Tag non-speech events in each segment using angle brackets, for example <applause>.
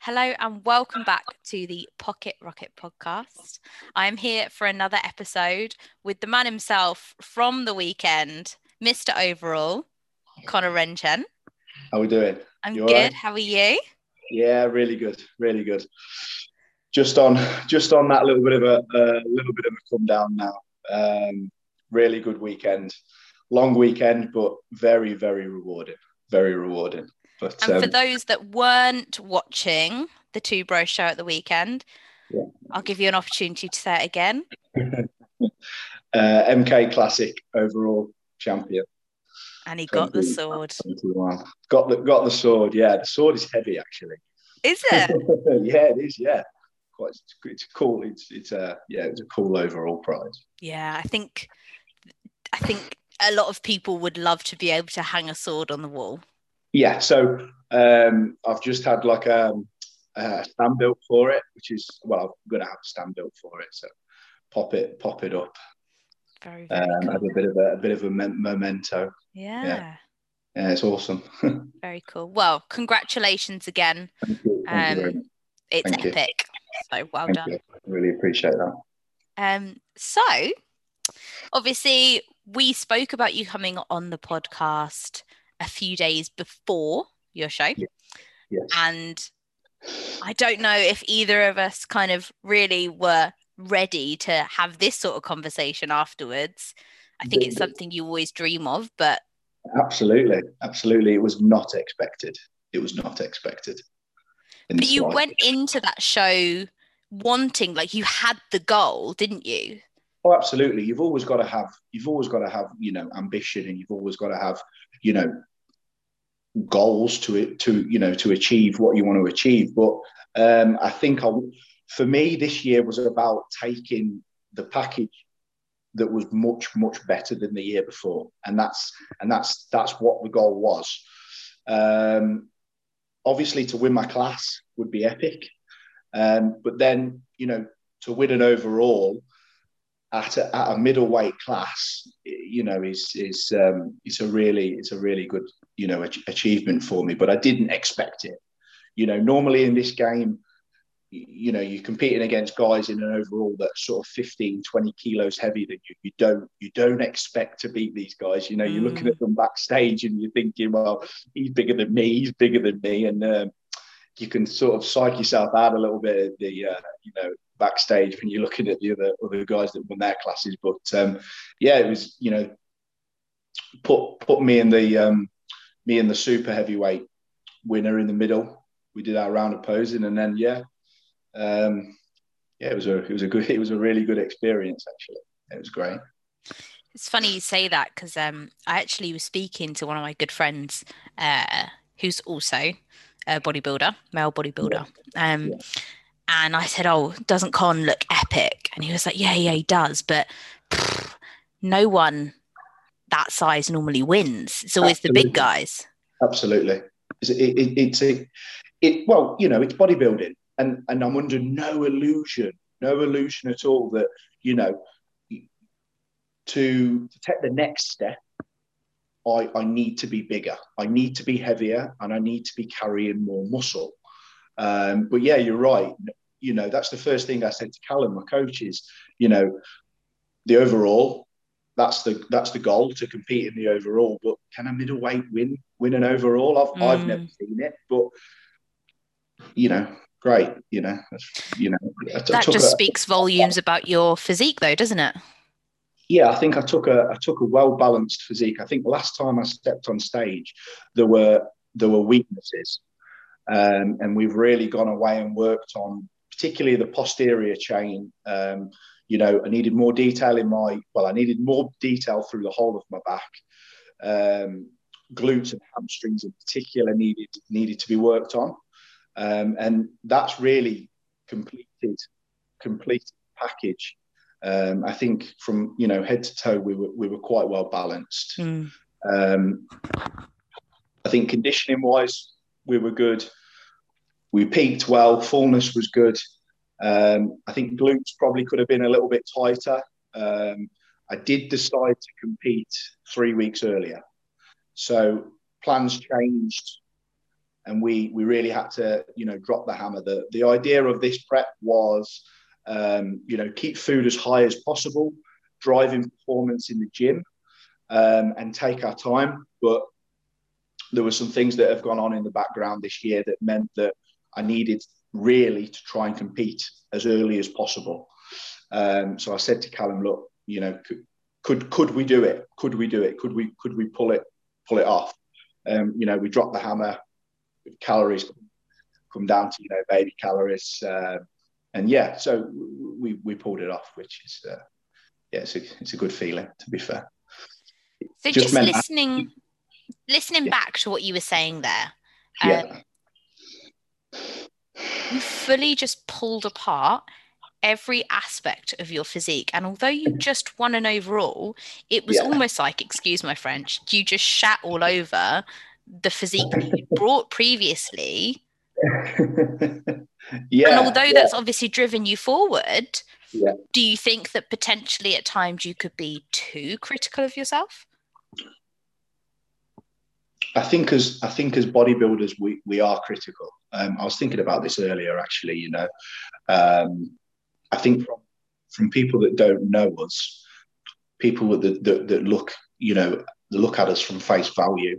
Hello and welcome back to the Pocket Rocket podcast. I'm here for another episode with the man himself from the weekend, Mr. Overall, Connor Rendchen. How are we doing? I'm you good. Right? How are you? Yeah, really good, really good. Just on, just on that little bit of a, a little bit of a come down now. Um, really good weekend, long weekend, but very, very rewarding. Very rewarding. But, and um, for those that weren't watching the Two Bro show at the weekend, yeah. I'll give you an opportunity to say it again. <laughs> uh, MK Classic overall champion. And he got the sword. Got the got the sword. Yeah, the sword is heavy actually. Is it? <laughs> yeah, it is. Yeah, quite. It's, it's cool. It's it's a yeah, it's a cool overall prize. Yeah, I think I think a lot of people would love to be able to hang a sword on the wall. Yeah, so um, I've just had like a, um, a stand built for it, which is well, I'm going to have a stand built for it. So pop it, pop it up. Very, very um, cool. Have a bit of a, a bit of a memento. Yeah. yeah. yeah it's awesome. <laughs> very cool. Well, congratulations again. Thank you. Thank um, you it's Thank epic. You. So well Thank done. You. Really appreciate that. Um, so obviously we spoke about you coming on the podcast a few days before your show. Yes. And I don't know if either of us kind of really were ready to have this sort of conversation afterwards. I think it's something you always dream of, but absolutely, absolutely, it was not expected. It was not expected. But you went into that show wanting, like, you had the goal, didn't you? Oh, absolutely. You've always got to have, you've always got to have, you know, ambition, and you've always got to have, you know, goals to it to you know to achieve what you want to achieve. But um, I think I, for me this year was about taking the package that was much much better than the year before, and that's and that's that's what the goal was. Um, obviously, to win my class would be epic, um, but then you know to win an overall at a, at a middleweight class, you know, is is um, it's a really it's a really good you know achievement for me. But I didn't expect it. You know, normally in this game, you know, you're competing against guys in an overall that's sort of 15, 20 kilos heavier than you. You don't you don't expect to beat these guys. You know, you're looking mm. at them backstage and you're thinking, well, he's bigger than me, he's bigger than me, and um, you can sort of psych yourself out a little bit. The uh, you know backstage when you're looking at the other other guys that won their classes. But um, yeah, it was you know put put me in the um, me in the super heavyweight winner in the middle. We did our round of posing, and then yeah, um, yeah, it was a it was a good <laughs> it was a really good experience actually. It was great. It's funny you say that because um, I actually was speaking to one of my good friends uh, who's also a bodybuilder, male bodybuilder. Yeah. Um, yeah. And I said, "Oh, doesn't Con look epic?" And he was like, "Yeah, yeah, he does, but pff, no one that size normally wins. It's always Absolutely. the big guys." Absolutely, it's, it, it, it's a, it. Well, you know, it's bodybuilding, and and I'm under no illusion, no illusion at all that you know to, to take the next step I, I need to be bigger. I need to be heavier and I need to be carrying more muscle. Um, but yeah, you're right. You know, that's the first thing I said to Callum, my coach, is, you know, the overall, that's the that's the goal to compete in the overall. But can a middleweight win win an overall? I've, mm. I've never seen it, but you know, great. You know, you know, that just a, speaks volumes about your physique, though, doesn't it? yeah, I think I took a I took a well balanced physique. I think last time I stepped on stage, there were there were weaknesses, um, and we've really gone away and worked on particularly the posterior chain. Um, you know, I needed more detail in my well, I needed more detail through the whole of my back. Um, glutes and hamstrings in particular needed needed to be worked on, um, and that's really completed completed package um, I think from you know head to toe we were we were quite well balanced. Mm. Um, I think conditioning wise we were good. We peaked well. Fullness was good. Um, I think glutes probably could have been a little bit tighter. Um, I did decide to compete three weeks earlier, so plans changed and we we really had to you know drop the hammer. The the idea of this prep was um, you know keep food as high as possible, driving performance in the gym, um, and take our time. But there were some things that have gone on in the background this year that meant that I needed really to try and compete as early as possible. Um, so I said to Callum, look, you know, could, could could we do it? Could we do it? Could we could we pull it pull it off? Um, you know, we dropped the hammer. Calories come down to you know baby calories, uh, and yeah, so we we pulled it off, which is uh, yeah, it's a, it's a good feeling to be fair. So just, just listening, listening yeah. back to what you were saying there, um, yeah. You fully just pulled apart every aspect of your physique. And although you just won an overall, it was yeah. almost like, excuse my French, you just shat all over the physique you <laughs> brought previously. <laughs> yeah. And although yeah. that's obviously driven you forward, yeah. do you think that potentially at times you could be too critical of yourself? I think as I think as bodybuilders we we are critical. Um, I was thinking about this earlier actually. You know, um, I think from from people that don't know us, people that, that, that look, you know, look at us from face value,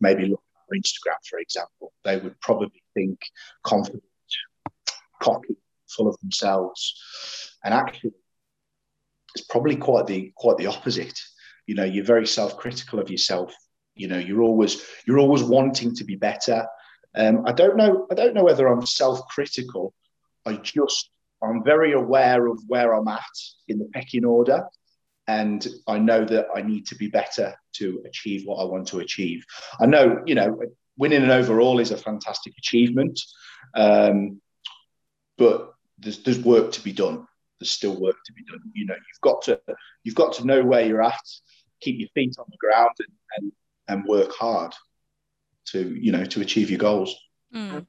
maybe look at our Instagram, for example, they would probably think confident, cocky, full of themselves, and actually, it's probably quite the quite the opposite. You know, you're very self-critical of yourself. You know, you're always you're always wanting to be better. Um, I don't know. I don't know whether I'm self-critical. I just I'm very aware of where I'm at in the pecking order. And I know that I need to be better to achieve what I want to achieve. I know, you know, winning an overall is a fantastic achievement. Um, but there's, there's work to be done. There's still work to be done. You know, you've got to you've got to know where you're at, keep your feet on the ground, and and, and work hard to you know to achieve your goals. Mm.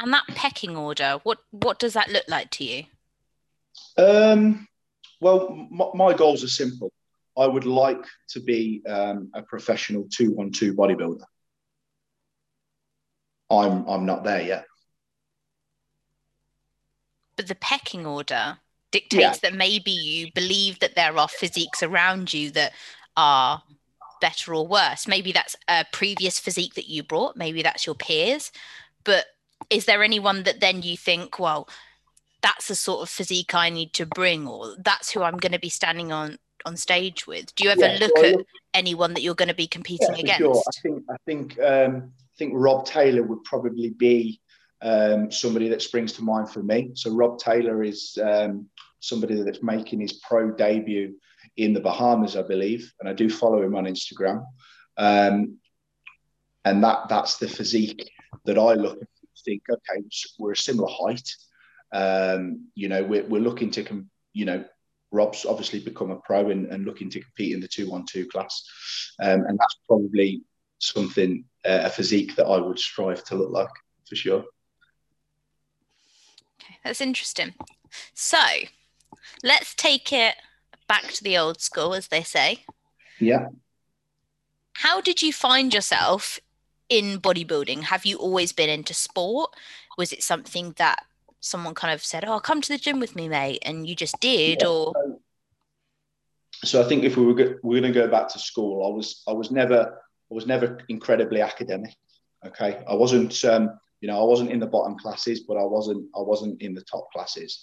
And that pecking order, what what does that look like to you? Um, well, my, my goals are simple. I would like to be um, a professional two-one-two bodybuilder. I'm I'm not there yet. But the pecking order dictates yeah. that maybe you believe that there are physiques around you that are better or worse. Maybe that's a previous physique that you brought. Maybe that's your peers. But is there anyone that then you think, well, that's the sort of physique I need to bring, or that's who I'm going to be standing on on stage with? Do you ever yeah, look at look, anyone that you're going to be competing yeah, against? Sure. I think I think um, I think Rob Taylor would probably be um, somebody that springs to mind for me. So Rob Taylor is um, somebody that's making his pro debut in the Bahamas, I believe, and I do follow him on Instagram. Um, and that that's the physique that I look think, okay, we're a similar height. Um, you know, we're, we're looking to, com- you know, Rob's obviously become a pro and, and looking to compete in the 212 class. Um, and that's probably something, uh, a physique that I would strive to look like for sure. Okay, that's interesting. So let's take it back to the old school, as they say. Yeah. How did you find yourself in bodybuilding? Have you always been into sport? Was it something that someone kind of said, "Oh, come to the gym with me, mate," and you just did, yeah, or? So, I think if we were go- we're going to go back to school, I was I was never I was never incredibly academic. Okay, I wasn't um, you know I wasn't in the bottom classes, but I wasn't I wasn't in the top classes.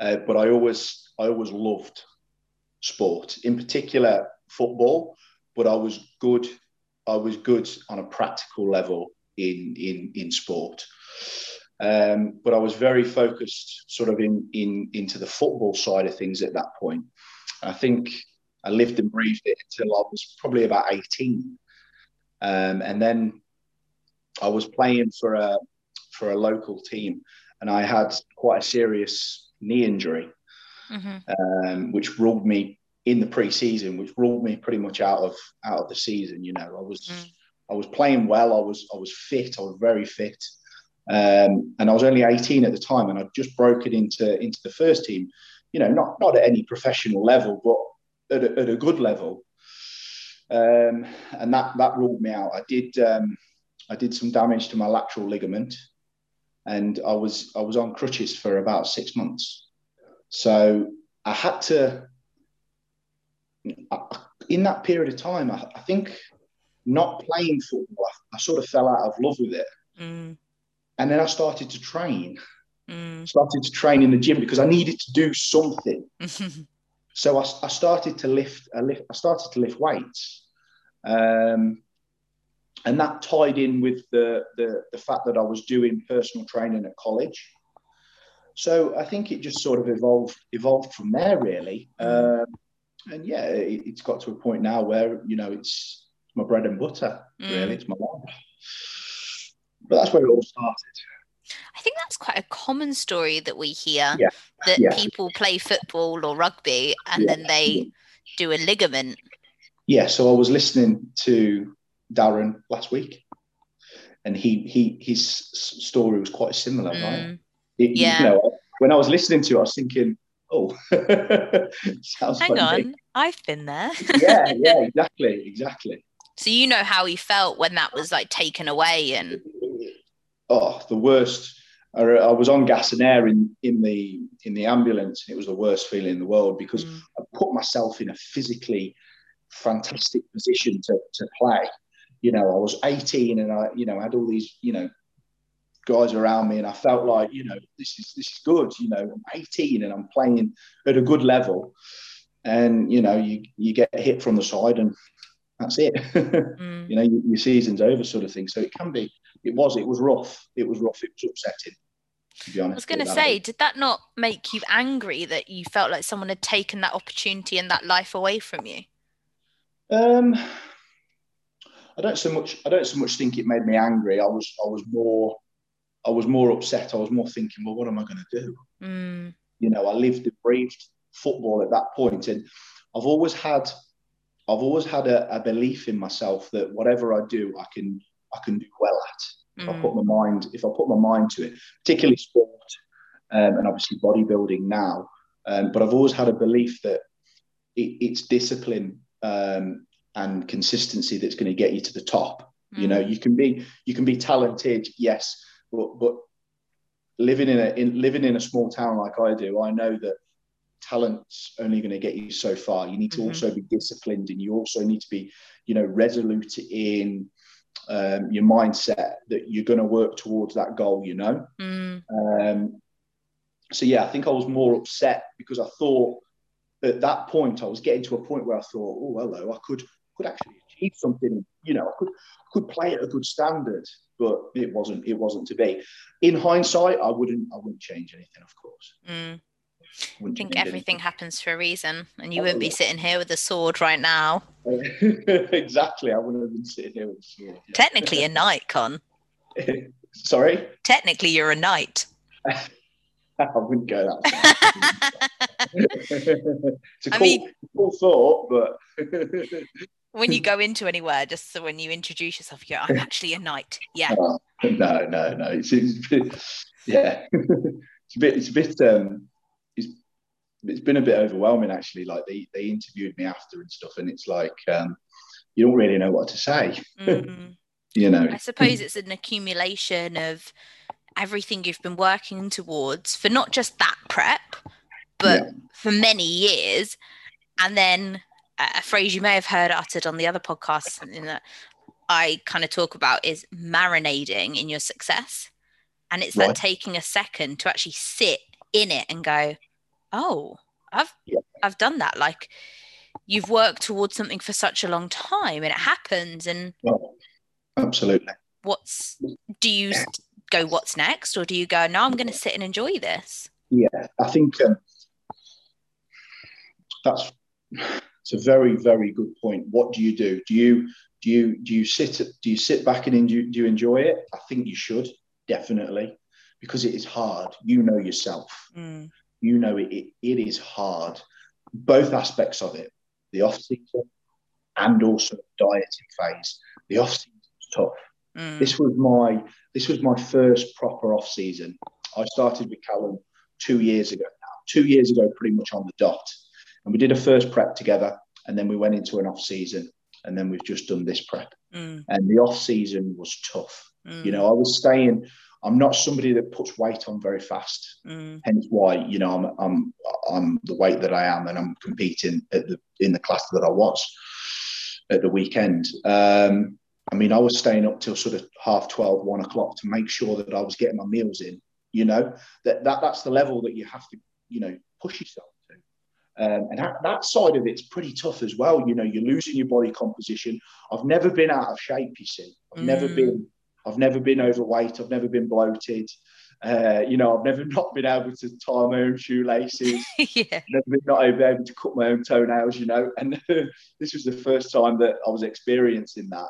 Uh, but I always I always loved sport, in particular football. But I was good I was good on a practical level in in in sport. Um, but I was very focused sort of in in into the football side of things at that point. I think I lived and breathed it until I was probably about 18. Um, and then I was playing for a for a local team and I had quite a serious knee injury, mm-hmm. um, which ruled me in the pre-season, which ruled me pretty much out of out of the season. You know, I was mm. I was playing well. I was I was fit. I was very fit, um, and I was only 18 at the time, and I just broke it into into the first team. You know, not not at any professional level, but at a, at a good level. Um, and that that ruled me out. I did um, I did some damage to my lateral ligament, and I was I was on crutches for about six months. So I had to. In that period of time, I, I think not playing football, I, I, sort of fell out of love with it. Mm. And then I started to train. Mm. Started to train in the gym because I needed to do something. <laughs> so I, I, started to lift, I lift. I started to lift weights, um, and that tied in with the, the the fact that I was doing personal training at college. So I think it just sort of evolved evolved from there, really. Mm. Um, and yeah, it, it's got to a point now where you know it's my bread and butter. Mm. Really, it's my life. But that's where it all started. I think that's quite a common story that we hear yeah. that yeah. people play football or rugby and yeah. then they do a ligament. Yeah, so I was listening to Darren last week, and he he his story was quite similar, mm. right? It, yeah. You know, when I was listening to it, I was thinking, oh, <laughs> sounds Hang funny. on, I've been there. yeah, yeah, <laughs> exactly, exactly. So you know how he felt when that was like taken away and oh, the worst. I, I was on gas and air in, in the in the ambulance, and it was the worst feeling in the world because mm. I put myself in a physically fantastic position to, to play. You know, I was 18 and I, you know, had all these, you know, guys around me, and I felt like, you know, this is this is good. You know, I'm 18 and I'm playing at a good level, and you know, you you get hit from the side, and that's it. <laughs> mm. You know, your season's over, sort of thing. So it can be. It was. It was rough. It was rough. It was upsetting. To be honest. I was going to say, did that not make you angry that you felt like someone had taken that opportunity and that life away from you? Um, I don't so much. I don't so much think it made me angry. I was. I was more. I was more upset. I was more thinking, well, what am I going to do? Mm. You know, I lived and breathed football at that point, and I've always had I've always had a, a, belief in myself that whatever I do, I can I can do well at. If mm. I put my mind, if I put my mind to it, particularly sport um, and obviously bodybuilding now. Um, but I've always had a belief that it, it's discipline um, and consistency that's going to get you to the top. Mm. You know, mm. you can be you can be talented, yes, but but living in a in, living in a small town like I do, I know that talent's only going to get you so far. You need to mm-hmm. also be disciplined, and you also need to be, you know, resolute in um, your mindset that you're going to work towards that goal. You know. Mm. Um, so yeah, I think I was more upset because I thought at that point I was getting to a point where I thought, oh hello, I could could actually achieve something. You know, I could could play at a good standard, but it wasn't it wasn't to be. In hindsight, I wouldn't I wouldn't change anything, of course. Mm. I think everything happens for a reason, and you oh, wouldn't be sitting here with a sword right now. <laughs> exactly, I wouldn't have been sitting here with a sword. Yeah. Technically, a knight, Con. <laughs> Sorry. Technically, you're a knight. <laughs> I wouldn't go that it's a cool, I mean, cool thought, but when you go into anywhere, just so when you introduce yourself, you go, "I'm <laughs> actually a knight." Yeah. Oh, no, no, no. It's, it's bit, yeah. <laughs> it's a bit. It's a bit. Um, it's been a bit overwhelming actually. Like they they interviewed me after and stuff, and it's like um, you don't really know what to say. Mm. <laughs> you know, I suppose it's an accumulation of everything you've been working towards for not just that prep, but yeah. for many years, and then a phrase you may have heard uttered on the other podcast in that I kind of talk about is marinading in your success. And it's right. that taking a second to actually sit in it and go, oh, I've yeah. I've done that. Like you've worked towards something for such a long time, and it happens. And absolutely. What's do you go? What's next, or do you go? No, I'm going to sit and enjoy this. Yeah, I think um, that's it's a very very good point. What do you do? Do you do you do you sit do you sit back and enjoy, do you enjoy it? I think you should definitely because it is hard. You know yourself. Mm you know it, it, it is hard. Both aspects of it, the off season and also the dieting phase. The off season was tough. Mm. This was my this was my first proper off season. I started with Callum two years ago now. Two years ago, pretty much on the dot, and we did a first prep together, and then we went into an off season. and then we've just done this prep. Mm, And the off season was tough. mm, You know, I was staying. I'm not somebody that puts weight on very fast. mm, Hence why you know I'm I'm I'm the weight that I am, and I'm competing at the in the class that I was at the weekend. Um, I mean, I was staying up till sort of half 12, one o'clock to make sure that I was getting my meals in. You know, that, that that's the level that you have to, you know, push yourself. Um, and that, that side of it's pretty tough as well. You know, you're losing your body composition. I've never been out of shape, you see. I've never Mm. been, I've never been overweight. I've never been bloated. Uh, you know, I've never <laughs> not been able to tie my own shoelaces <laughs> yeah. never been not able to cut my own toenails, you know. And <laughs> this was the first time that I was experiencing that.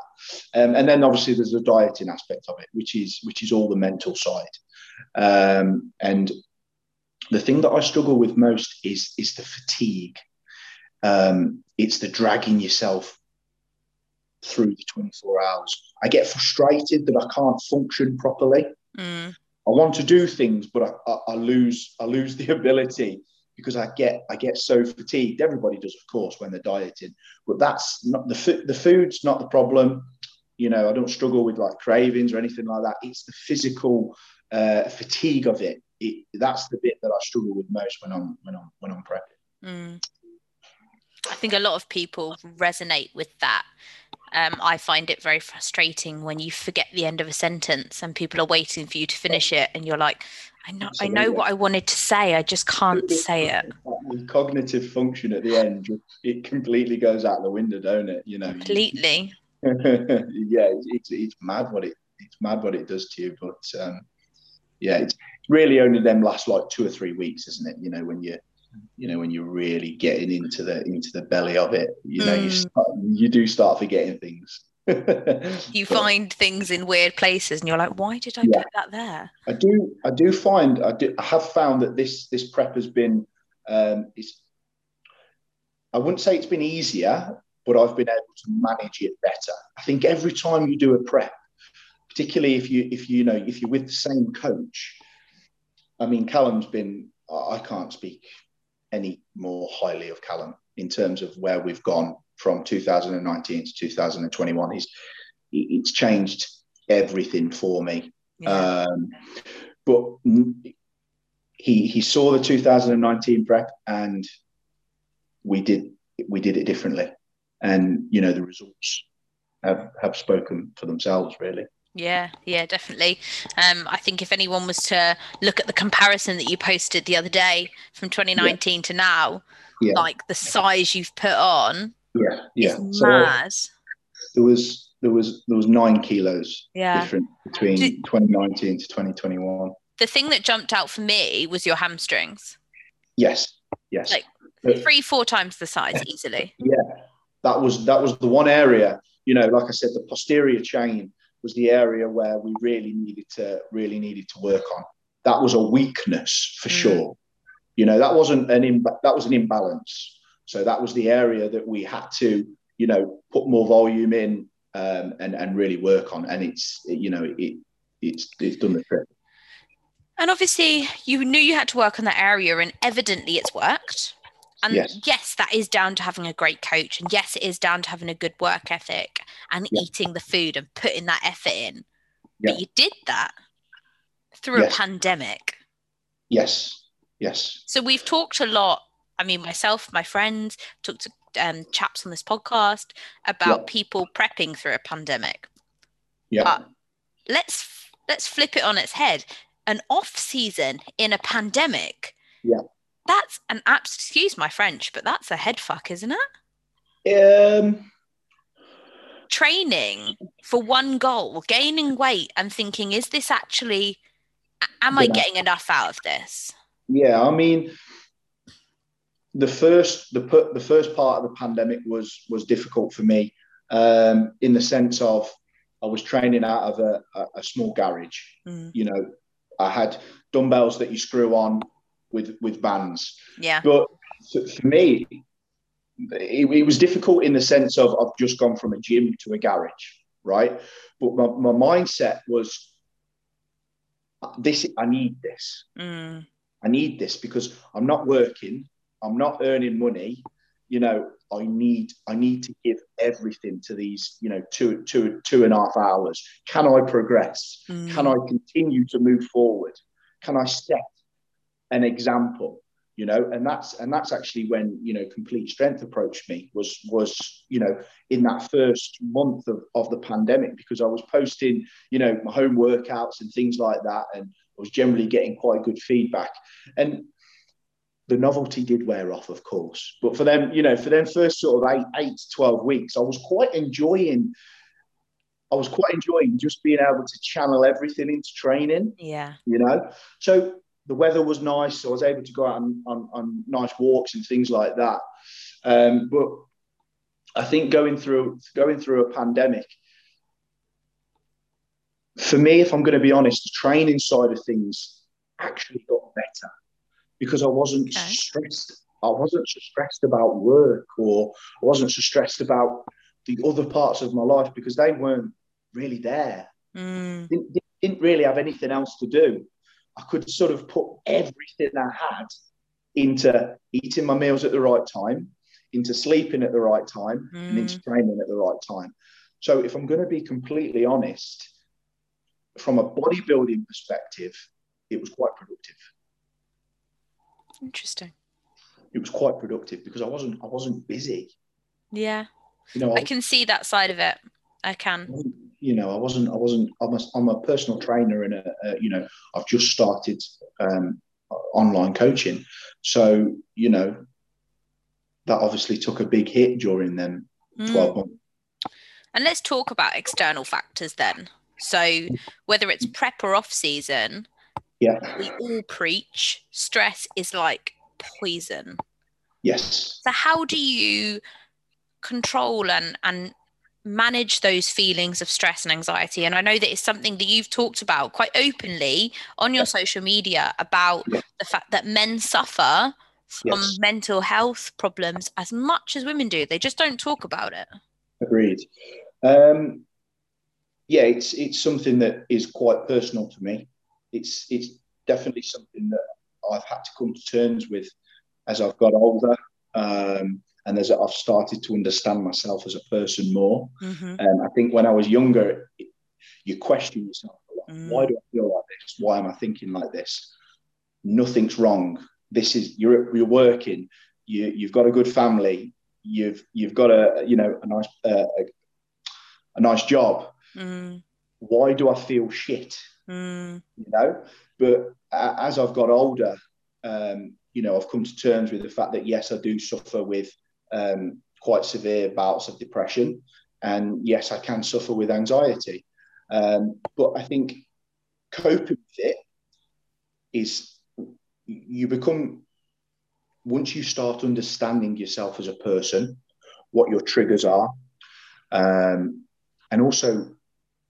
Um, and then obviously there's a dieting aspect of it, which is which is all the mental side. Um, and the thing that I struggle with most is is the fatigue. Um, it's the dragging yourself through the 24 hours. I get frustrated that I can't function properly. Mm, I want to do things, but I, I, I lose I lose the <laughs> ability because I get I get so fatigued. Everybody does, of course, when they're dieting, but that's not the food. The food's not the problem. You know, I don't struggle with like cravings or anything like that. It's the physical uh, fatigue of it. It. That's the bit that I struggle with most when I'm when I'm when I'm prepping. mm. I think a lot of people resonate with that. Um, I find it very frustrating when you forget the end of a sentence and people are waiting for you to finish it, and you're like, "I know, I know what I wanted to say, I just can't say it." Cognitive function at the end, it completely goes out the window, don't it? You know, Completely. <laughs> yeah, it's, it's, it's mad what it it's mad what it does to you. But um, yeah, it's really only them last like two or three weeks, isn't it? You know, when you're you know when you're really getting into the into the belly of it, you know, you Mm. start, you do start forgetting things. <laughs> You But find things in weird places, and you're like, "Why did I Yeah. put that there?" I do I do find I, do, I have found that this this prep has been um, it's I wouldn't say it's been easier, but I've been able to manage it better. I think every time you do a prep, particularly if you if you know if you're with the same coach, I mean Callum's been I can't speak any more highly of Callum in terms of where we've gone from 2019 to 2021. He's it's changed everything for me. Yeah. Um, but he he saw the 2019 prep and we did we did it differently, and you know the results have have spoken for themselves really. Yeah, yeah, definitely. Um, I think if anyone was to look at the comparison that you posted the other day from 2019 to now, Yeah. like the size you've put on Yeah, yeah. So mad. there was there was there was nine kilos Yeah. different between Did- 2019 to 2021. The thing that jumped out for me was your hamstrings. Yes, yes. Like- But- Three, four times the size easily. Yeah, that was that was the one area you know like i said the posterior chain was the area where we really needed to really needed to work on. That was a weakness for Mm. sure. You know that wasn't an imba- that was an imbalance. So that was the area that we had to you know put more volume in um, and and really work on. And it's you know it it's it's done the trick. And obviously, you knew you had to work on that area, and evidently it's worked. And Yes. yes, that is down to having a great coach. And yes, it is down to having a good work ethic and Yeah. eating the food and putting that effort in. Yeah. But you did that through Yes. a pandemic. yes yes So we've talked a lot. I mean, myself, my friends, talked to um, chaps on this podcast about Yeah. people prepping through a pandemic. yeah But let's let's flip it on its head. An off season in a pandemic. Yeah. That's an abs. Excuse my French, but that's a head fuck, isn't it? um Training for one goal, gaining weight, and thinking, is this actually? Am I getting enough out of this? Yeah, I mean, the first the the first part of the pandemic was was difficult for me um, in the sense of I was training out of a, a, a small garage. Mm, You know, I had dumbbells that you screw on with with bands, yeah. but for, me, it, it was difficult in the sense of I've just gone from a gym to a garage, right? But my, my mindset was this. I need this. Mm, I need this because I'm not working, I'm not earning money, you know, I need I need to give everything to these, you know, two two two and a half hours. Can I progress? Mm. Can I continue to move forward? Can I set an example? You know, and that's and that's actually when you know complete strength approached me was was you know in that first month of, of the pandemic because I was posting you know my home workouts and things like that and I was generally getting quite good feedback and the novelty did wear off, of course. But for them, you know, for them first sort of eight, eight to 12 weeks, I was quite enjoying, I was quite enjoying just being able to channel everything into training. Yeah. You know, so the weather was nice. So I was able to go out on, on, on nice walks and things like that. Um, but I think going through, going through a pandemic, for me, if I'm going to be honest, the training side of things actually got better because I wasn't okay. stressed. I wasn't so stressed about work or I wasn't so stressed about the other parts of my life because they weren't really there. Mm. Didn't, didn't really have anything else to do. I could sort of put everything I had into eating my meals at the right time, into sleeping at the right time, mm. and into mm. training at the right time. So, if I'm going to be completely honest, from a bodybuilding perspective, it was quite productive. Interesting. It was quite productive because I wasn't I wasn't busy. Yeah. You know, I, I can see that side of it. I can. You know, I wasn't. I wasn't. I'm a, I'm a personal trainer, and a, a, you know, I've just started um, online coaching. So you know, that obviously took a big hit during them mm. twelve months. And let's talk about external factors then. So whether it's prep or off season, yeah. We all preach stress is like poison. Yes. So how do you control and and manage those feelings of stress and anxiety and i know that it's something that you've talked about quite openly on your social media about yeah. the fact that men suffer from yes. mental health problems as much as women do they just don't talk about it agreed um, yeah it's it's something that is quite personal to me it's it's definitely something that I've had to come to terms with as I've got older. Um, and as I've started to understand myself as a person more. Mm-hmm. Um, I think when I was younger, you question yourself a lot. Mm. Why do I feel like this? Why am I thinking like this? Nothing's wrong. This is you're you're working. You you've got a good family. You've you've got a you know a nice uh, a, a, nice job. Mm. Why do I feel shit? mm. you know. But as I've got older, um, you know, I've come to terms with the fact that yes, I do suffer with um, quite severe bouts of depression, and yes, I can suffer with anxiety. Um, but I think coping with it is you become once you start understanding yourself as a person, what your triggers are, um, and also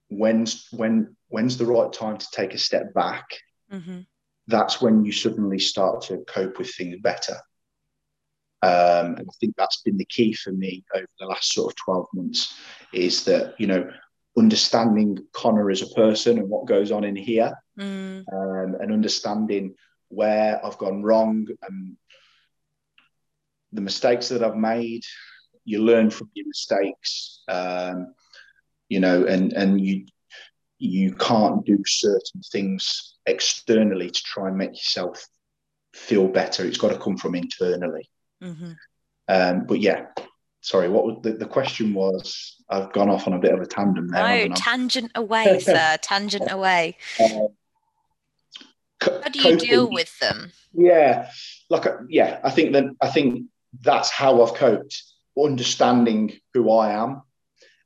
when's, when when's the right time to take a step back mm-hmm. that's when you suddenly start to cope with things better um, and i think that's been the key for me over the last sort of 12 months is that you know understanding connor as a person and what goes on in here mm. um, and understanding where i've gone wrong and the mistakes that i've made you learn from your mistakes um, you know and and you you can't do certain things externally to try and make yourself feel better. It's got to come from internally. Mm-hmm. Um, but yeah, sorry, what was the, the question was? I've gone off on a bit of a tangent there. No, tangent away, <laughs> sir. Tangent away. Um, How do you coping, deal with them? Yeah, like yeah, I think that I think that's how I've coped. Understanding who I am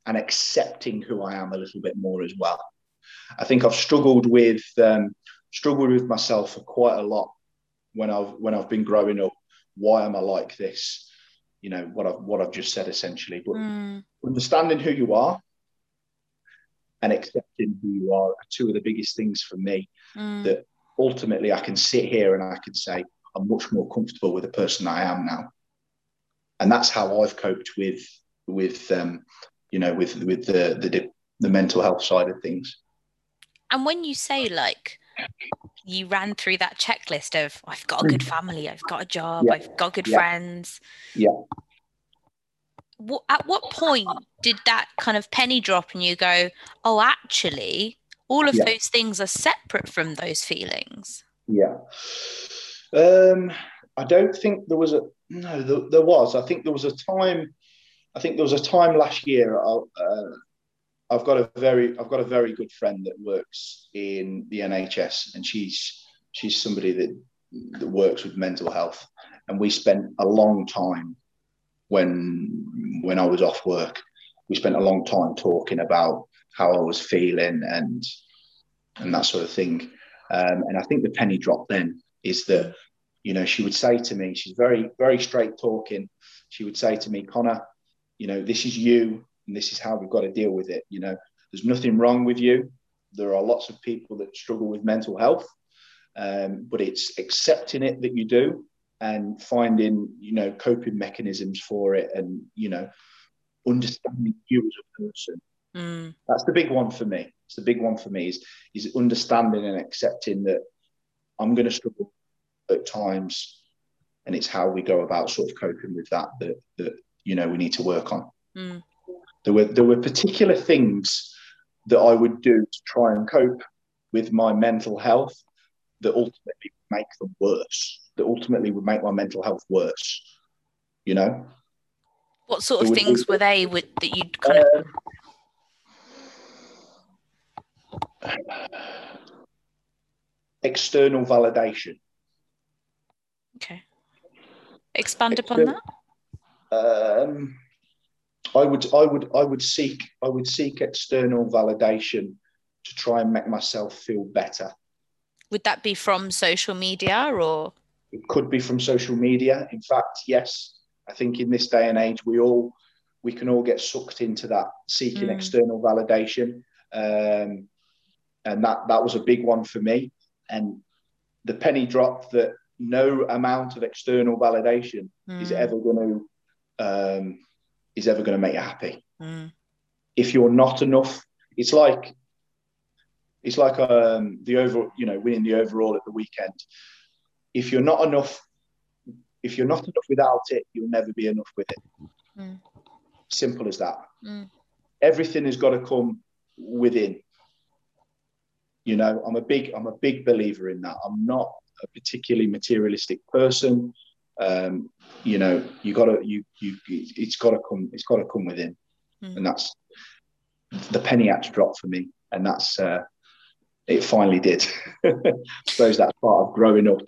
and accepting who I am a little bit more as well. I think I've struggled with um, struggled with myself for quite a lot when I've when I've been growing up. Why am I like this? You know what I've what I've just said essentially. But mm. understanding who you are and accepting who you are are two of the biggest things for me. Mm. That ultimately I can sit here and I can say I'm much more comfortable with the person I am now, and that's how I've coped with with um, you know with with the the the mental health side of things. And when you say like you ran through that checklist of I've got a good mm. family, I've got a job, yeah. I've got good yeah. friends. Yeah. what, at what point did that kind of penny drop and you go, oh, actually, all of Yeah. those things are separate from those feelings? Yeah. Um, I don't think there was a no. There, there was. I think there was a time. I think there was a time last year. I, uh, I've got a very, I've got a very good friend that works in the NHS, and she's she's somebody that that works with mental health, and we spent a long time when when I was off work. We spent a long time talking about how I was feeling and and that sort of thing. Um, and I think the penny dropped then is that, you know, she would say to me, she's very, very straight talking. She would say to me, Connor, you know, this is you and this is how we've got to deal with it. You know, there's nothing wrong with you. There are lots of people that struggle with mental health, um, but it's accepting it that you do and finding, you know, coping mechanisms for it and, you know, understanding you as a person Mm, that's the big one for me. It's the big one for me is is understanding and accepting that I'm going to struggle at times, and it's how we go about sort of coping with that that that you know we need to work on. mm, There were there were particular things that I would do to try and cope with my mental health that ultimately make them worse. That ultimately would make my mental health worse. You know. What sort of things were they with that you'd kind of Um, external validation. okay expand upon that? Um, I would, I would, I would seek, I would seek external validation to try and make myself feel better. Would that be from social media or? It could be from social media. In fact, yes, I think in this day and age, we all, we can all get sucked into that seeking Mm. external validation, um, and that that was a big one for me. And the penny dropped that no amount of external validation is Mm, ever going to um, is ever going to make you happy. mm, If you're not enough, it's like it's like um, the over you know winning the overall at the weekend. If you're not enough, if you're not enough without it, you'll never be enough with it. Mm. Simple as that. Mm. Everything has got to come within. You know, I'm a big I'm a big believer in that. I'm not a particularly materialistic person. Um, you know, you got to you you it's got to come it's got to come within, Mm. and that's the penny had to drop for me, and that's uh, it. Finally did. I <laughs> suppose that's part of growing up.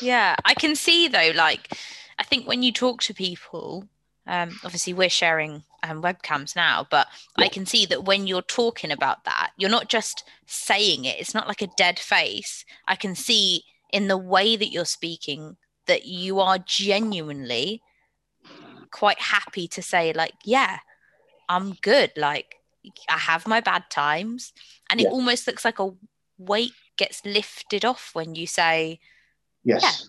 Yeah, I can see though, like, I think when you talk to people, um, obviously we're sharing um, webcams now, but I can see that when you're talking about that, you're not just saying it, it's not like a dead face. I can see in the way that you're speaking that you are genuinely quite happy to say, like, yeah, I'm good. Like, I have my bad times. And it Yeah. almost looks like a weight gets lifted off when you say, Yes,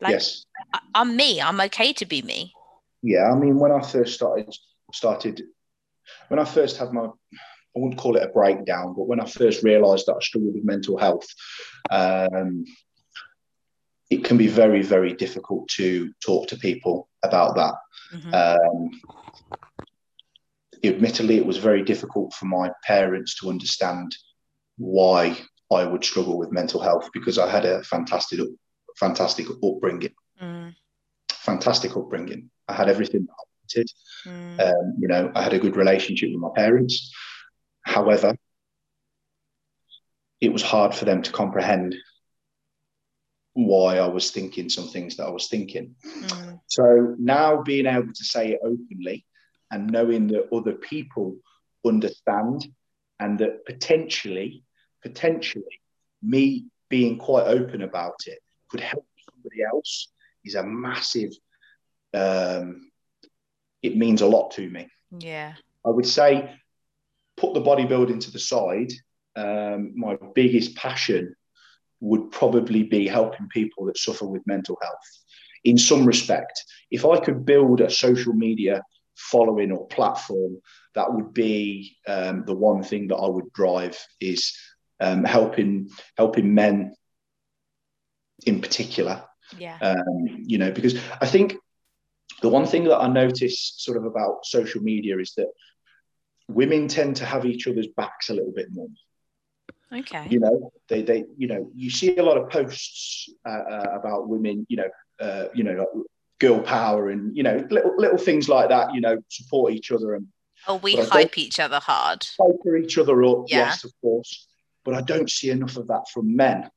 like, yes. I- I'm me. I'm okay to be me. yeah i mean when i first started started when i first had my i wouldn't call it a breakdown but when i first realized that i struggled with mental health um, it can be very very difficult to talk to people about that Mhm. um, admittedly it was very difficult for my parents to understand why i would struggle with mental health because i had a fantastic fantastic upbringing Mm, fantastic upbringing. I had everything that I wanted. mm, Um, you know, I had a good relationship with my parents. However, it was hard for them to comprehend why I was thinking some things that I was thinking. mm, So now being able to say it openly and knowing that other people understand and that potentially, potentially, me being quite open about it could help somebody else is a massive. Um, it means a lot to me. yeah. I would say, put the bodybuilding to the side. Um, my biggest passion would probably be helping people that suffer with mental health. In some respect, if I could build a social media following or platform, that would be um, the one thing that I would drive is um, helping helping men in particular Yeah. um, you know, because I think the one thing that I notice sort of about social media is that women tend to have each other's backs a little bit more. Okay. You know, they they you know you see a lot of posts uh, uh, about women. You know, uh, you know, like girl power and you know little little things like that. You know, support each other and. Oh, we hype each other hard. Hype each other up, yeah. yes, of course. But I don't see enough of that from men.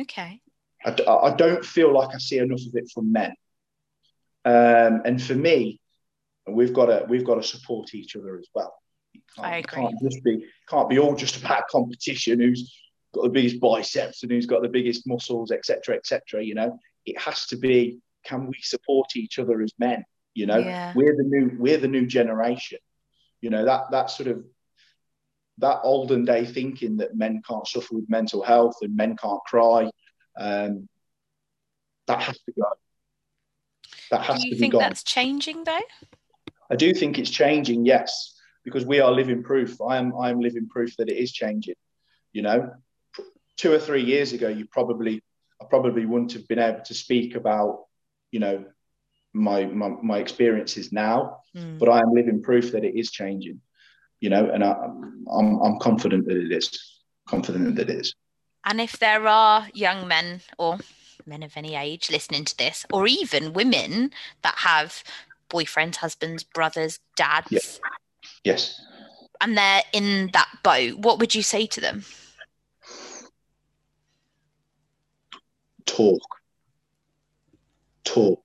Okay. I, I don't feel like I see enough of it from men. Um, and for me, we've got to we've got to support each other as well. I agree. Can't just be can't be all just about competition. Who's got the biggest biceps and who's got the biggest muscles, etc., etc. You know, it has to be. Can we support each other as men? You know, yeah. we're the new we're the new generation. You know that that sort of that olden day thinking that men can't suffer with mental health and men can't cry. Um, that has to go. That has do you to think gone. that's changing though? I do think it's changing, yes because we are living proof. I am I am living proof that it is changing. You know, two or three years ago, you probably I probably wouldn't have been able to speak about you know my my, my experiences now, mm. but I am living proof that it is changing. You know, and I, I'm I'm confident that it is. Confident that it is. And if there are young men or men of any age listening to this, or even women that have boyfriends, husbands, brothers, dads, yeah. Yes. And they're in that boat. What would you say to them? Talk. Talk.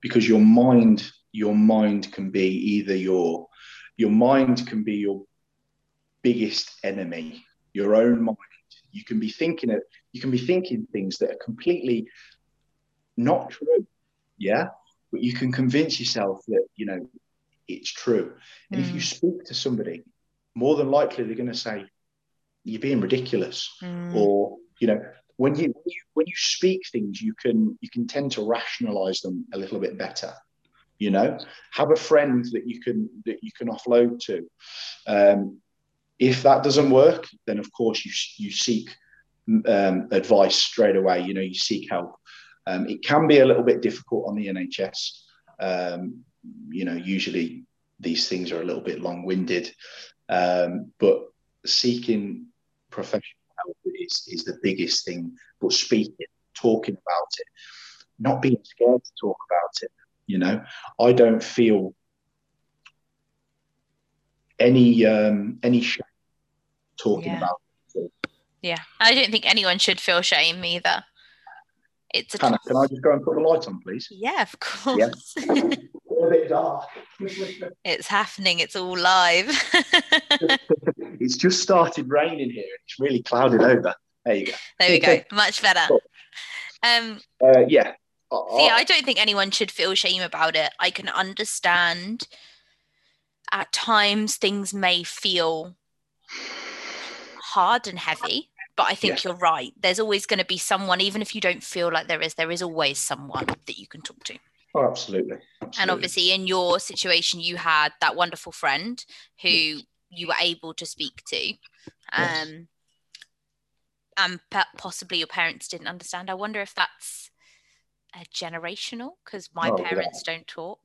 Because your mind, your mind can be either your your mind can be your biggest enemy, your own mind. You can be thinking it, you can be thinking things that are completely not true. Yeah. But you can convince yourself that, you know, it's true. And mm. if you mm. speak to somebody, more than likely they're going to say, "You're being ridiculous," mm. or you know, when you, when you when you speak things, you can you can tend to rationalize them a little bit better. You know, have a friend that you can that you can offload to. Um, if that doesn't work, then of course you you seek um, advice straight away. You know, you seek help. Um, it can be a little bit difficult on the NHS. Um, you know, usually these things are a little bit long-winded, um, but seeking professional help is is the biggest thing. But speaking, talking about it, not being scared to talk about it. You know, I don't feel any um, any shame talking yeah. about it. Yeah, I don't think anyone should feel shame either. It's a Hannah, can I just go and put the light on, please? Yeah, of course. Yeah. <laughs> bit dark. <laughs> it's happening. It's all live. <laughs> it's just started raining here. It's really clouded over. There you go. There we go. <laughs> Much better. Um, uh, yeah. See, I don't think anyone should feel shame about it. I can understand at times things may feel hard and heavy, but I think you're right. There's always going to be someone, even if you don't feel like there is, there is always someone that you can talk to. Oh, absolutely. absolutely. And obviously, in your situation, you had that wonderful friend who yes. you were able to speak to. Um, yes. And possibly your parents didn't understand. I wonder if that's a generational because my oh, parents without, don't talk.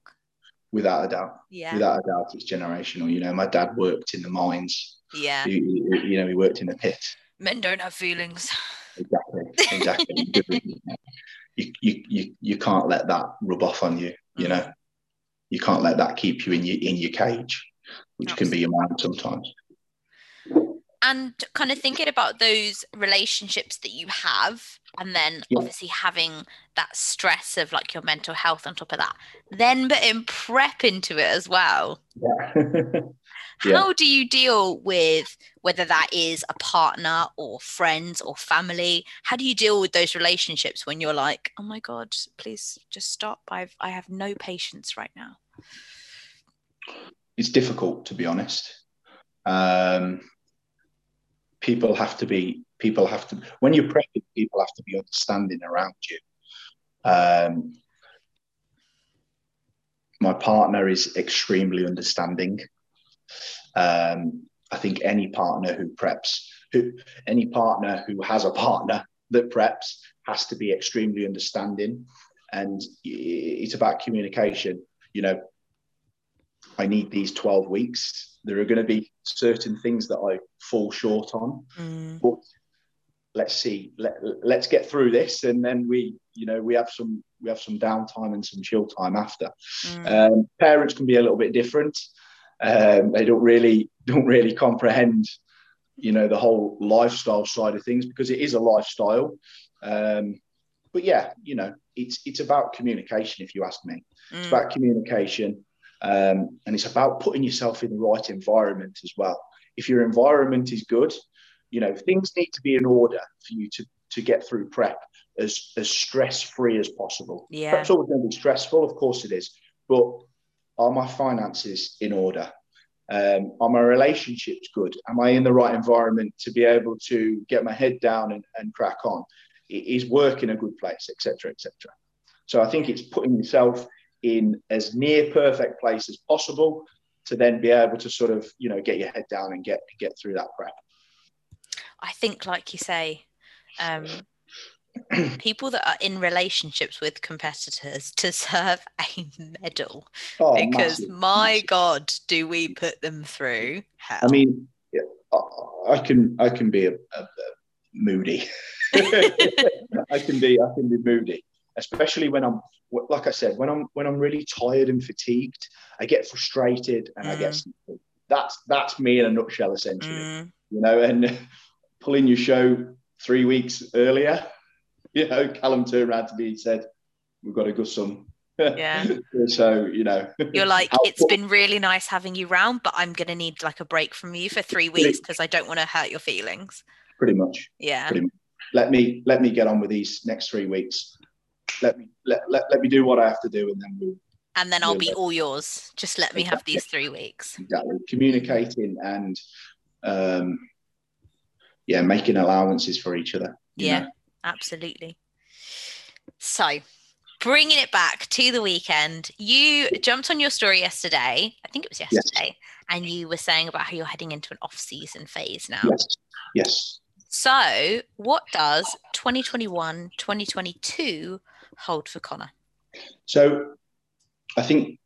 Without a doubt. Yeah. Without a doubt, it's generational. You know, my dad worked in the mines. Yeah. He, he, you know, he worked in the pit. Men don't have feelings. Exactly. Exactly <laughs> you, you, you, you can't let that rub off on you, you mm. know. You can't let that keep you in your in your cage, which Absolutely. can be your mind sometimes. And kind of thinking about those relationships that you have, and then yeah. obviously having that stress of like your mental health on top of that, then but in prep into it as well. Yeah. <laughs> How do you deal with whether that is a partner or friends or family? How do you deal with those relationships when you're like, oh my God, please just stop. I've I have no patience right now. It's difficult to be honest. Um, people have to be people have to when you're pregnant, people have to be understanding around you. Um, my partner is extremely understanding. Um, I think any partner who preps, who any partner who has a partner that preps has to be extremely understanding. and it's about communication. You know, I need these 12 weeks. There are going to be certain things that I fall short on, Mm. but let's see, let, let's get through this. And then we, you know, we have some, we have some downtime and some chill time after. Mm. Um, parents can be a little bit different. Um, they don't really, <laughs> don't really comprehend, you know, the whole lifestyle side of things because it is a lifestyle. Um, but yeah, you know, it's, it's about communication. If you ask me, it's Mm. about communication um, and it's about putting yourself in the right environment as well if your environment is good you know things need to be in order for you to to get through prep as as stress free as possible Yeah. prep's always going to be stressful of course it is but are my finances in order? Um, are my relationships good? Am i in the right environment to be able to get my head down and, and crack on? Is work in a good place etc etc so i think it's putting yourself in as near perfect place as possible to then be able to sort of you know get your head down and get get through that prep I think, like you say, um, <clears throat> people that are in relationships with competitors deserve a medal oh, because massive, my massive. god, do we put them through hell? i mean I, can i can be a, a, a moody <laughs> i can be i can be moody especially when i'm like i said when i'm when i'm really tired and fatigued i get frustrated and i get Mm. that's that's me in a nutshell essentially Mm, you know, and <laughs> pulling your show three weeks earlier, <laughs> you know, Callum turned around to me and said, We've got a good son. <laughs> Yeah. so, you know, you're like, it's been really nice having you round, but I'm gonna need like a break from you for three weeks because I don't want to hurt your feelings. pretty much Yeah. Pretty let me let me get on with these next three weeks. Let me let, let, let me do what I have to do and then we'll And then I'll be all yours. Just let me have these three weeks. exactly communicating and um yeah, making allowances for each other. Yeah. know. Absolutely. So, bringing it back to the weekend, you jumped on your story yesterday. I think it was Yes. yesterday, and you were saying about how you're heading into an off-season phase now. Yes. Yes. So, what does 2021 2022 hold for Connor? So I think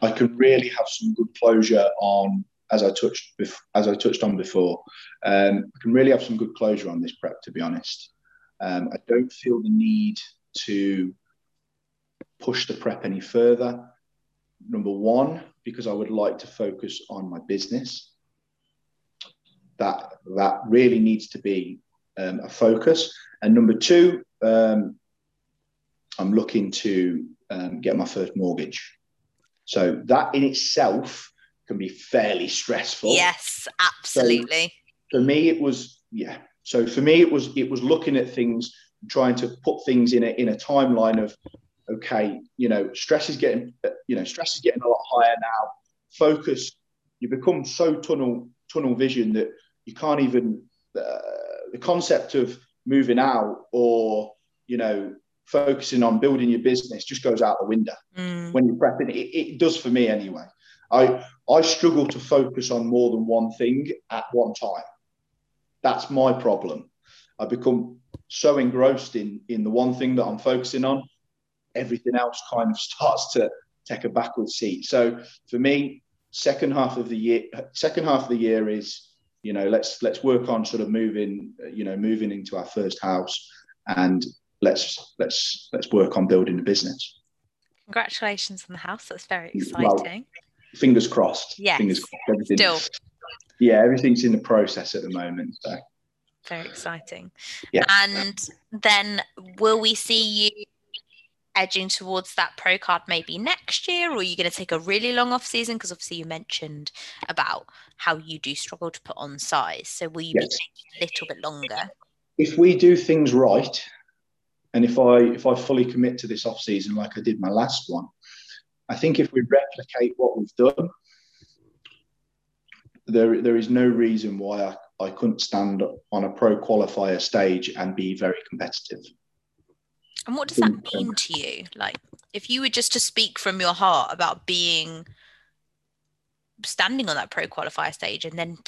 I can really have some good closure on, as I touched bef- as I touched on before. Um, I can really have some good closure on this prep, to be honest. Um, I don't feel the need to push the prep any further. Number one, because I would like to focus on my business. That that really needs to be um, a focus. And number two, um, I'm looking to um, get my first mortgage. So that in itself can be fairly stressful. Yes, absolutely. For me, it was yeah. So for me, it was it was looking at things, trying to put things in a in a timeline of okay, you know, stress is getting you know stress is getting a lot higher now. Focus, you become so tunnel tunnel vision that you can't even uh, the concept of moving out or you know focusing on building your business just goes out the window Mm, when you're prepping. It, it does for me anyway. I I struggle to focus on more than one thing at one time. That's my problem. I become so engrossed in in the one thing that I'm focusing on, everything else kind of <laughs> starts to take a backward seat. So for me, second half of the year, second half of the year is you know let's let's work on sort of moving you know moving into our first house and let's let's let's work on building the business. congratulations on the house. That's very Well, exciting. Fingers crossed. Yes. Fingers crossed. Everything, Still yeah, everything's in the process at the moment. So very exciting. Yeah. And then will we see you edging towards that pro card maybe next year, or are you going to take a really long off season? Because obviously you mentioned about how you do struggle to put on size. So will you Yes. be taking a little bit longer? if we do things right, and if I if I fully commit to this off season like I did my last one, I think if we replicate what we've done, there there is no reason why I, I couldn't stand on a pro qualifier stage and be very competitive. And what does that Mm. mean to you? Like, if you were just to speak from your heart about being standing on that pro qualifier stage and then,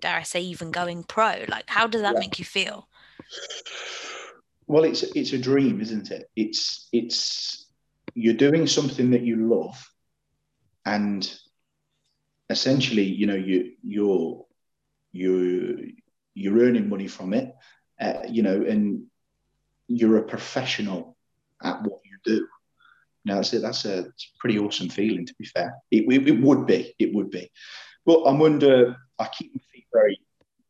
dare I say, even going pro, like, how does that Yeah. make you feel? Well, it's it's a dream, isn't it? It's it's you're doing something that you love, and essentially, you know, you you're you you're earning money from it, uh, you know, and you're a professional at what you do. Now that's it. That's a, a pretty awesome feeling. To be fair, it, it, it, would be. It would be. But I'm under. I keep my feet very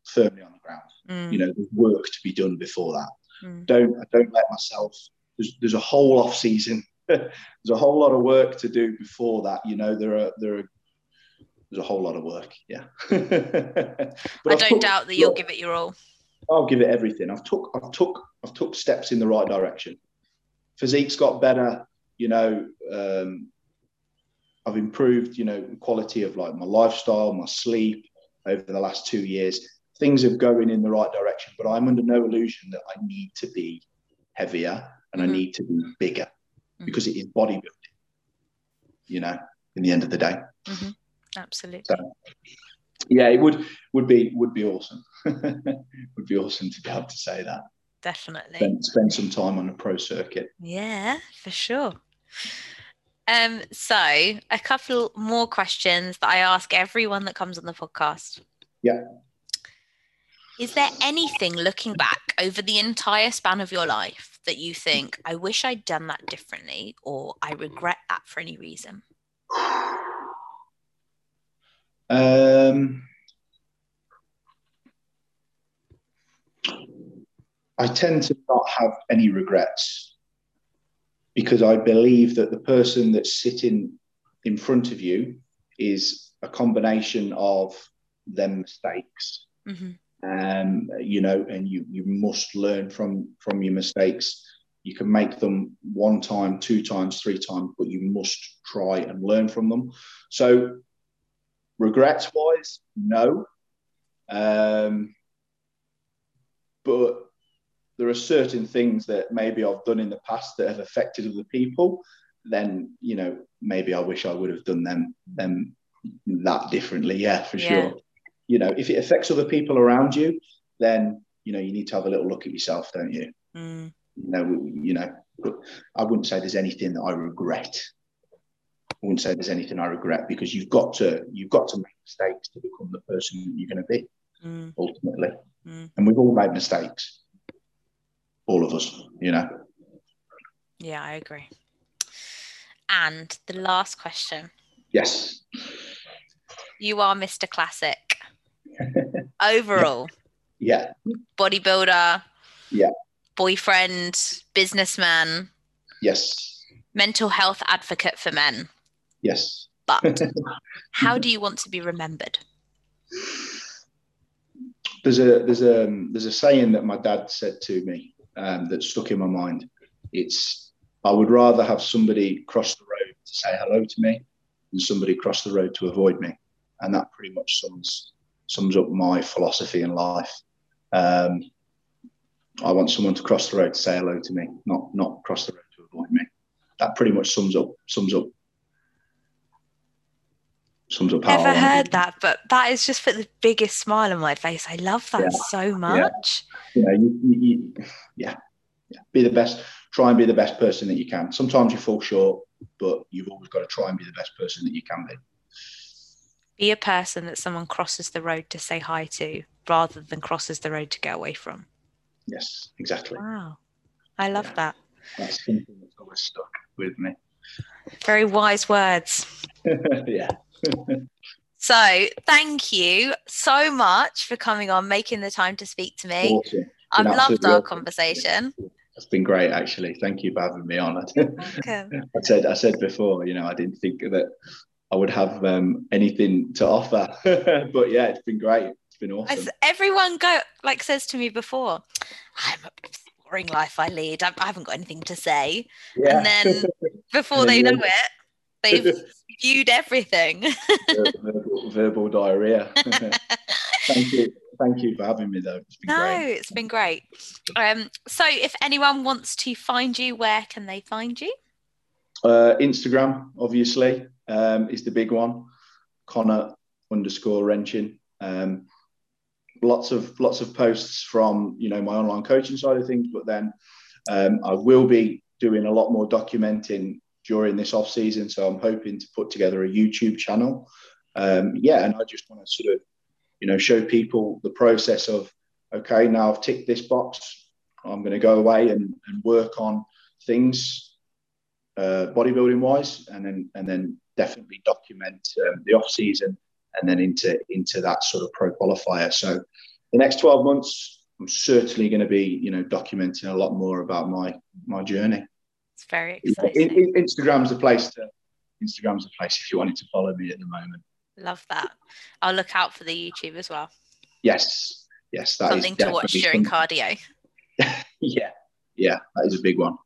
firmly on the ground. Mm. You know, there's work to be done before that. Mm. Don't I don't let myself. There's, there's a whole off season. <laughs> there's a whole lot of work to do before that. You know, there are there are there's a whole lot of work. Yeah. <laughs> I don't took, doubt that you'll look, give it your all. I'll give it everything. I've took I've took I've took steps in the right direction. Physique's got better. You know, um, I've improved. You know, quality of like my lifestyle, my sleep over the last two years. Things are going in the right direction, but I'm under no illusion that I need to be heavier and mm-hmm. I need to be bigger mm-hmm. because it is bodybuilding. You know, in the end of the day. Mm-hmm. Absolutely. So, yeah, it would would be would be awesome. <laughs> would be awesome to be able to say that. Definitely. Spend, spend some time on the pro circuit. Yeah, for sure. Um, so a couple more questions that I ask everyone that comes on the podcast. Yeah. Is there anything looking back over the entire span of your life that you think, I wish I'd done that differently, or I regret that for any reason? Um, I tend to not have any regrets because I believe that the person that's sitting in front of you is a combination of them mistakes. Mm-hmm. Um, you know, and you you must learn from from your mistakes. You can make them one time, two times, three times, but you must try and learn from them. So Regrets wise, no. Um, but there are certain things that maybe I've done in the past that have affected other people. Then you know maybe I wish I would have done them them that differently. Yeah, for yeah. sure. You know, if it affects other people around you, then you know you need to have a little look at yourself, don't you? Mm. You know, you know. I wouldn't say there's anything that I regret I wouldn't say there's anything I regret because you've got to you've got to make mistakes to become the person that you're going to be mm. ultimately. Mm. And we've all made mistakes, all of us, you know. Yeah, I agree. And the last question. Yes. You are Mr. Classic. Overall. Yeah. Bodybuilder. Yeah. Boyfriend, businessman. Yes. Mental health advocate for men. Yes. But <laughs> how do you want to be remembered? There's a there's a there's a saying that my dad said to me um, that stuck in my mind. It's I would rather have somebody cross the road to say hello to me than somebody cross the road to avoid me, and that pretty much sums sums up my philosophy in life. Um, I want someone to cross the road to say hello to me, not not cross the road to avoid me. That pretty much sums up sums up sums up Never heard that, but that is just put the biggest smile on my face. I love that yeah. so much. Yeah. You, you, you, yeah, yeah. Be the best. Try and be the best person that you can. Sometimes you fall short, but you've always got to try and be the best person that you can be. Be a person that someone crosses the road to say hi to, rather than crosses the road to get away from. Yes, exactly. Wow, I love yeah. that. That's something that's always stuck with me. Very wise words. <laughs> yeah <laughs> so thank you so much for coming on, making the time to speak to me. Awesome. I've loved our awesome. conversation. It's been great, actually. Thank you for having me on. <laughs> I said, I said before, you know, I didn't think that I would have um, anything to offer, <laughs> but yeah, it's been great. It's been awesome. As everyone go like says to me before, I'm a boring life I lead. I, I haven't got anything to say, yeah. and then <laughs> before they know it, they've <laughs> viewed everything. verbal, verbal, diarrhea. Thank you. Thank you for having me, though. no, great. it's been great. Um, so, if anyone wants to find you, where can they find you? Uh, Instagram, obviously, um, is the big one. Connor underscore Rendchen. Um, lots of lots of posts from you know my online coaching side of things, but then Um, I will be doing a lot more documenting during this off season, so I'm hoping to put together a YouTube channel. Um, yeah, and I just want to sort of, you know, show people the process of okay, now I've ticked this box. I'm going to go away and, and work on things uh, bodybuilding wise, and then and then definitely document um, the off season and then into into that sort of pro qualifier. So the next 12 months, I'm certainly going to be you know documenting a lot more about my my journey. It's very exciting. Instagram's the place to Instagram's the place if you wanted to follow me at the moment. Love that. I'll look out for the YouTube as well. Yes, yes, that something to watch during cardio. <laughs> yeah, yeah, that is a big one.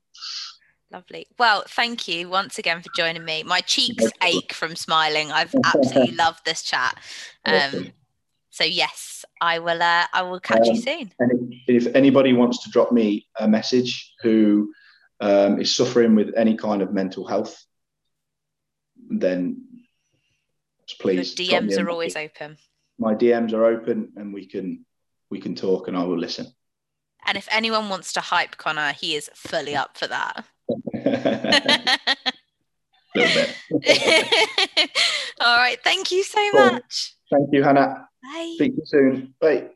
Lovely. Well, thank you once again for joining me. My cheeks ache from smiling. I've absolutely <laughs> loved this chat. Um, so yes, I will. Uh, I will catch um, you soon. And if anybody wants to drop me a message who um, is suffering with any kind of mental health, then please. The DMs are always open. My DMs are open, and we can we can talk, and I will listen. And if anyone wants to hype Connor, he is fully up for that. <laughs> <laughs> All right. Thank you so cool. much. Thank you, Hannah. Bye. Speak to you soon. Bye.